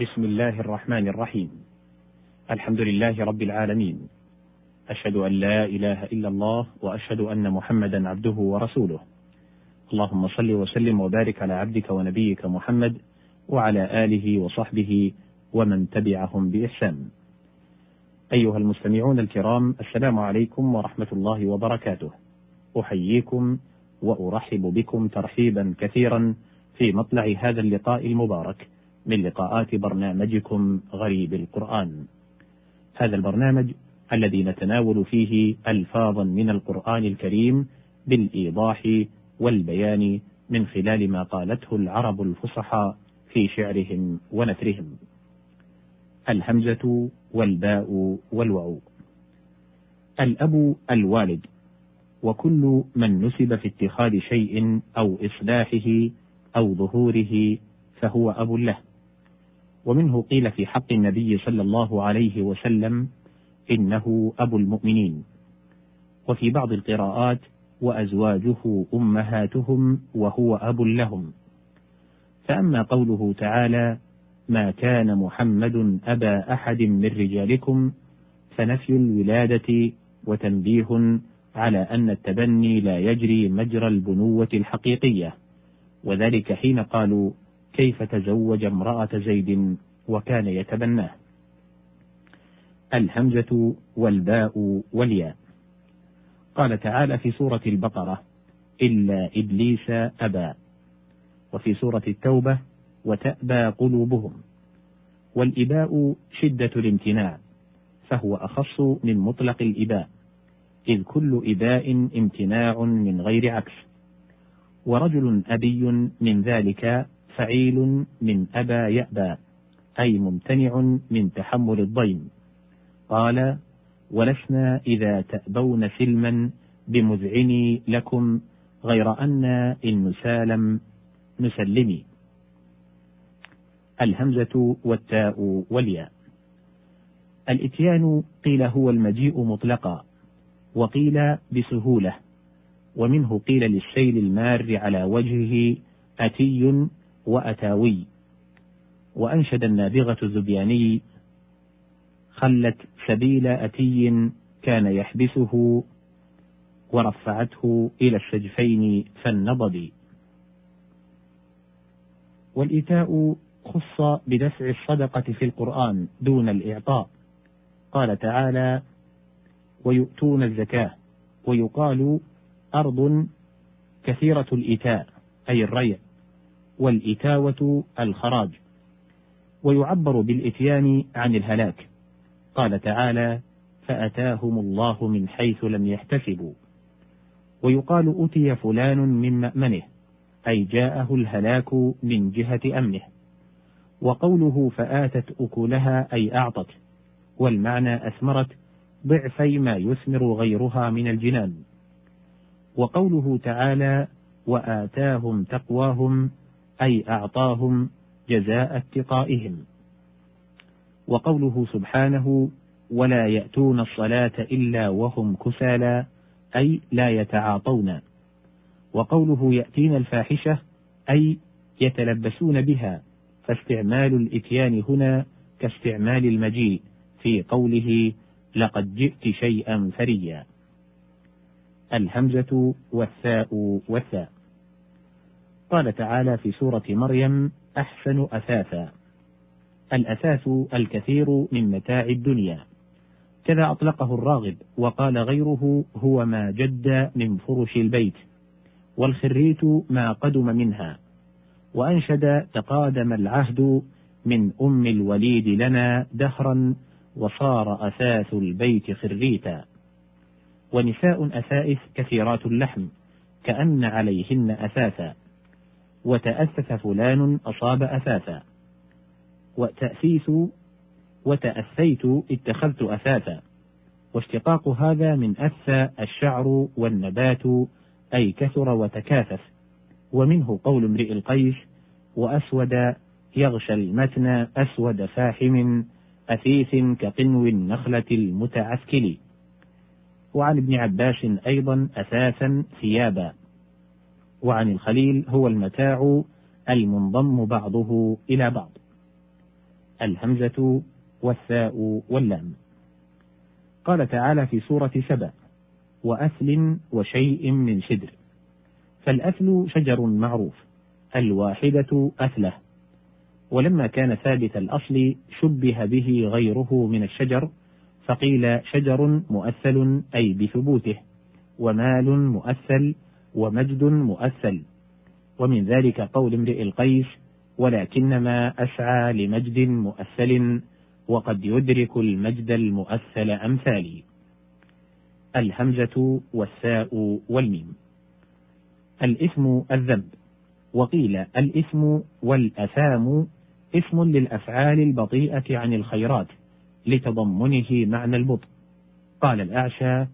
بسم الله الرحمن الرحيم الحمد لله رب العالمين اشهد ان لا اله الا الله واشهد ان محمدا عبده ورسوله اللهم صل وسلم وبارك على عبدك ونبيك محمد وعلى اله وصحبه ومن تبعهم باحسان ايها المستمعون الكرام السلام عليكم ورحمه الله وبركاته احييكم وارحب بكم ترحيبا كثيرا في مطلع هذا اللقاء المبارك من لقاءات برنامجكم غريب القرآن. هذا البرنامج الذي نتناول فيه ألفاظا من القرآن الكريم بالإيضاح والبيان من خلال ما قالته العرب الفصحى في شعرهم ونثرهم. الهمزة والباء والواو. الأب الوالد وكل من نسب في اتخاذ شيء أو إصلاحه أو ظهوره فهو أب له. ومنه قيل في حق النبي صلى الله عليه وسلم إنه أبو المؤمنين. وفي بعض القراءات وأزواجه أمهاتهم وهو أب لهم. فأما قوله تعالى ما كان محمد أبا أحد من رجالكم فنفي الولادة وتنبيه على أن التبني لا يجري مجرى البنوة الحقيقية. وذلك حين قالوا كيف تزوج امرأة زيد وكان يتبناه؟ الهمزة والباء والياء. قال تعالى في سورة البقرة إلا إبليس أبى. وفي سورة التوبة وتأبى قلوبهم. والإباء شدة الامتناع فهو أخص من مطلق الإباء إذ كل إباء امتناع من غير عكس. ورجل أبي من ذلك فعيل من أبى يأبى أي ممتنع من تحمل الضيم. قال ولسنا إذا تأبون سلما بمذعني لكم غير أن إن نسالم نسلمي الهمزة والتاء والياء. الإتيان قيل هو المجيء مطلقا وقيل بسهولة ومنه قيل للسيل المار على وجهه أتي وأتاوي. وأنشد النابغة الزبياني خلت سبيل أتي كان يحبسه ورفعته إلى السجفين فالنضب والإيتاء خص بدفع الصدقة في القرآن دون الإعطاء. قال تعالى ويؤتون الزكاة ويقال أرض كثيرة الإيتاء أي الريع. والإتاوة الخراج ويعبر بالإتيان عن الهلاك. قال تعالى فأتاهم الله من حيث لم يحتسبوا. ويقال أتي فلان من مأمنه أي جاءه الهلاك من جهة أمنه. وقوله فآتت أكلها أي أعطت. والمعنى أثمرت ضعفي ما يثمر غيرها من الجنان. وقوله تعالى وآتاهم تقواهم أي أعطاهم جزاء اتقائهم. وقوله سبحانه ولا يأتون الصلاة إلا وهم كسالى أي لا يتعاطون وقوله يأتين الفاحشة أي يتلبسون بها فاستعمال الإتيان هنا كاستعمال المجيء في قوله لقد جئت شيئا فريا الهمزة والثاء والثاء. قال تعالى في سورة مريم أحسن أثاثا. الأثاث الكثير من متاع الدنيا. كذا أطلقه الراغب وقال غيره هو ما جد من فرش البيت والخريت ما قدم منها. وأنشد تقادم العهد من أم الوليد لنا دهرا وصار أثاث البيت خريتا. ونساء أثائث كثيرات اللحم كأن عليهن أثاثا. وتأسس فلان أصاب أثاثا. وتأسيس وتأسيت اتخذت أثاثا. واشتقاق هذا من أثى الشعر والنبات أي كثر وتكاثف. ومنه قول امرئ القيس وأسود يغشى المتن أسود فاحم أثيث كقنو النخلة المتعسكل وعن ابن عباس أيضا أثاثا ثيابا. وعن الخليل هو المتاع المنضم بعضه إلى بعض. الهمزة والثاء واللام. قال تعالى في سورة سبأ وأثل وشيء من سدر فالأثل شجر معروف الواحدة أثله ولما كان ثابت الأصل شبه به غيره من الشجر فقيل شجر مؤثل أي بثبوته ومال مؤثل ومجد مؤثل. ومن ذلك قول امرئ القيس ولكنما أسعى لمجد مؤثل وقد يدرك المجد المؤثل أمثالي. الهمزة والثاء والميم. الإثم الذنب. وقيل الإثم والأثام اسم للأفعال البطيئة عن الخيرات لتضمنه معنى البطء. قال الأعشى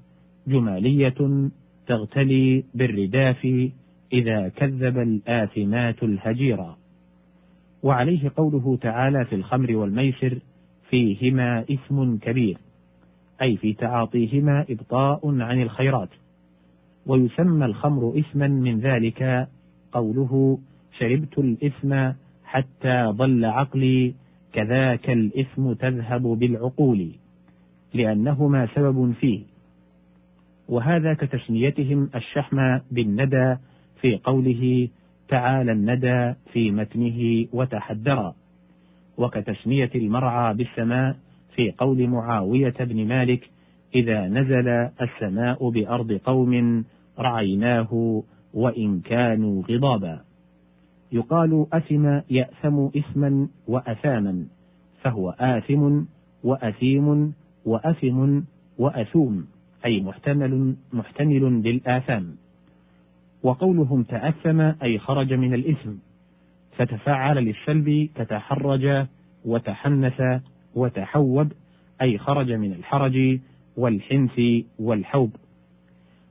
جمالية تغتلي بالرداف إذا كذب الآثمات الهجيرا وعليه قوله تعالى في الخمر والميسر فيهما إثم كبير أي في تعاطيهما إبطاء عن الخيرات. ويسمى الخمر إثما من ذلك قوله شربت الإثم حتى ضل عقلي كذاك الإثم تذهب بالعقول لأنهما سبب فيه. وهذا كتسميتهم الشحم بالندى في قوله تعالى الندى في متنه وتحدرا وكتسمية المرعى بالسماء في قول معاوية بن مالك إذا نزل السماء بأرض قوم رعيناه وإن كانوا غضابا يقال أثم يأثم إثما وأثاما فهو آثم وأثيم وأثم وأثوم أي محتمل محتمل للآثام. وقولهم تأثم أي خرج من الإثم. فتفعل للسلب كتحرج وتحنث وتحوب أي خرج من الحرج والحنث والحوب.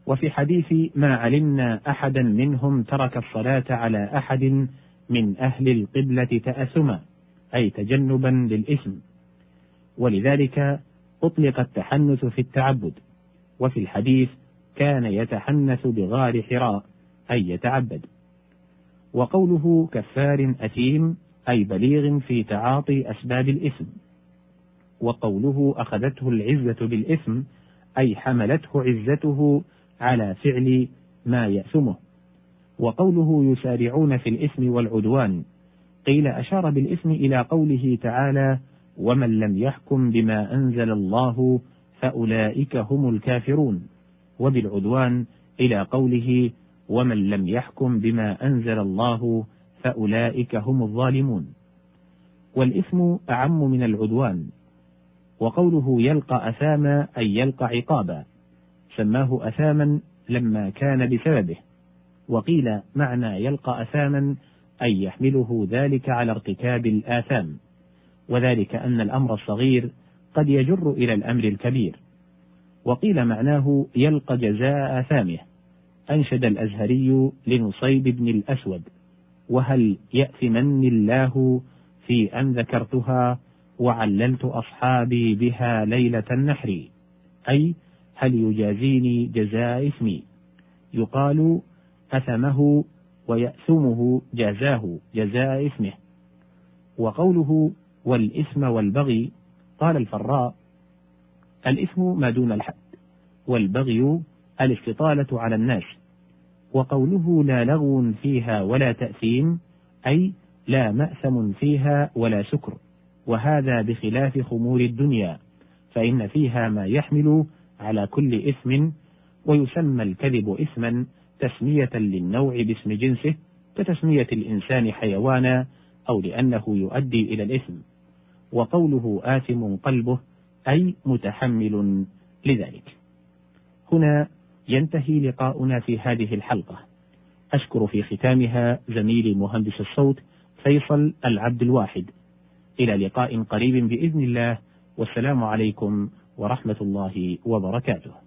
وفي حديث ما علمنا أحدا منهم ترك الصلاة على أحد من أهل القبلة تأثما أي تجنبا للإثم. ولذلك أطلق التحنث في التعبد. وفي الحديث كان يتحنث بغار حراء أي يتعبد. وقوله كفار أثيم أي بليغ في تعاطي أسباب الإثم. وقوله أخذته العزة بالإثم أي حملته عزته على فعل ما يأثمه. وقوله يسارعون في الإثم والعدوان قيل أشار بالإثم إلى قوله تعالى ومن لم يحكم بما أنزل الله فأولئك هم الكافرون وبالعدوان إلى قوله ومن لم يحكم بما أنزل الله فأولئك هم الظالمون والإثم أعم من العدوان وقوله يلقى أثاما أي يلقى عقابا سماه أثاما لما كان بسببه وقيل معنى يلقى أثاما أي يحمله ذلك على ارتكاب الآثام. وذلك أن الأمر الصغير قد يجر إلى الأمر الكبير. وقيل معناه يلقى جزاء آثامه. أنشد الأزهري لنصيب بن الأسود. وهل يأثمني الله في أن ذكرتها وعللت أصحابي بها ليلة النحر؟ أي هل يجازيني جزاء اسمي يقال أثمه ويأثمه جازاه جزاء اسمه وقوله والإثم والبغي قال الفراء الإثم ما دون الحد والبغي الاستطالة على الناس وقوله لا لغو فيها ولا تأثيم أي لا مأثم فيها ولا سكر وهذا بخلاف خمور الدنيا فإن فيها ما يحمل على كل إثم ويسمى الكذب إثما تسمية للنوع باسم جنسه كتسمية الإنسان حيوانا أو لأنه يؤدي إلى الإثم. وقوله آثم قلبه أي متحمل لذلك. هنا ينتهي لقاؤنا في هذه الحلقة. أشكر في ختامها زميلي مهندس الصوت فيصل العبد الواحد. إلى لقاء قريب بإذن الله والسلام عليكم ورحمة الله وبركاته.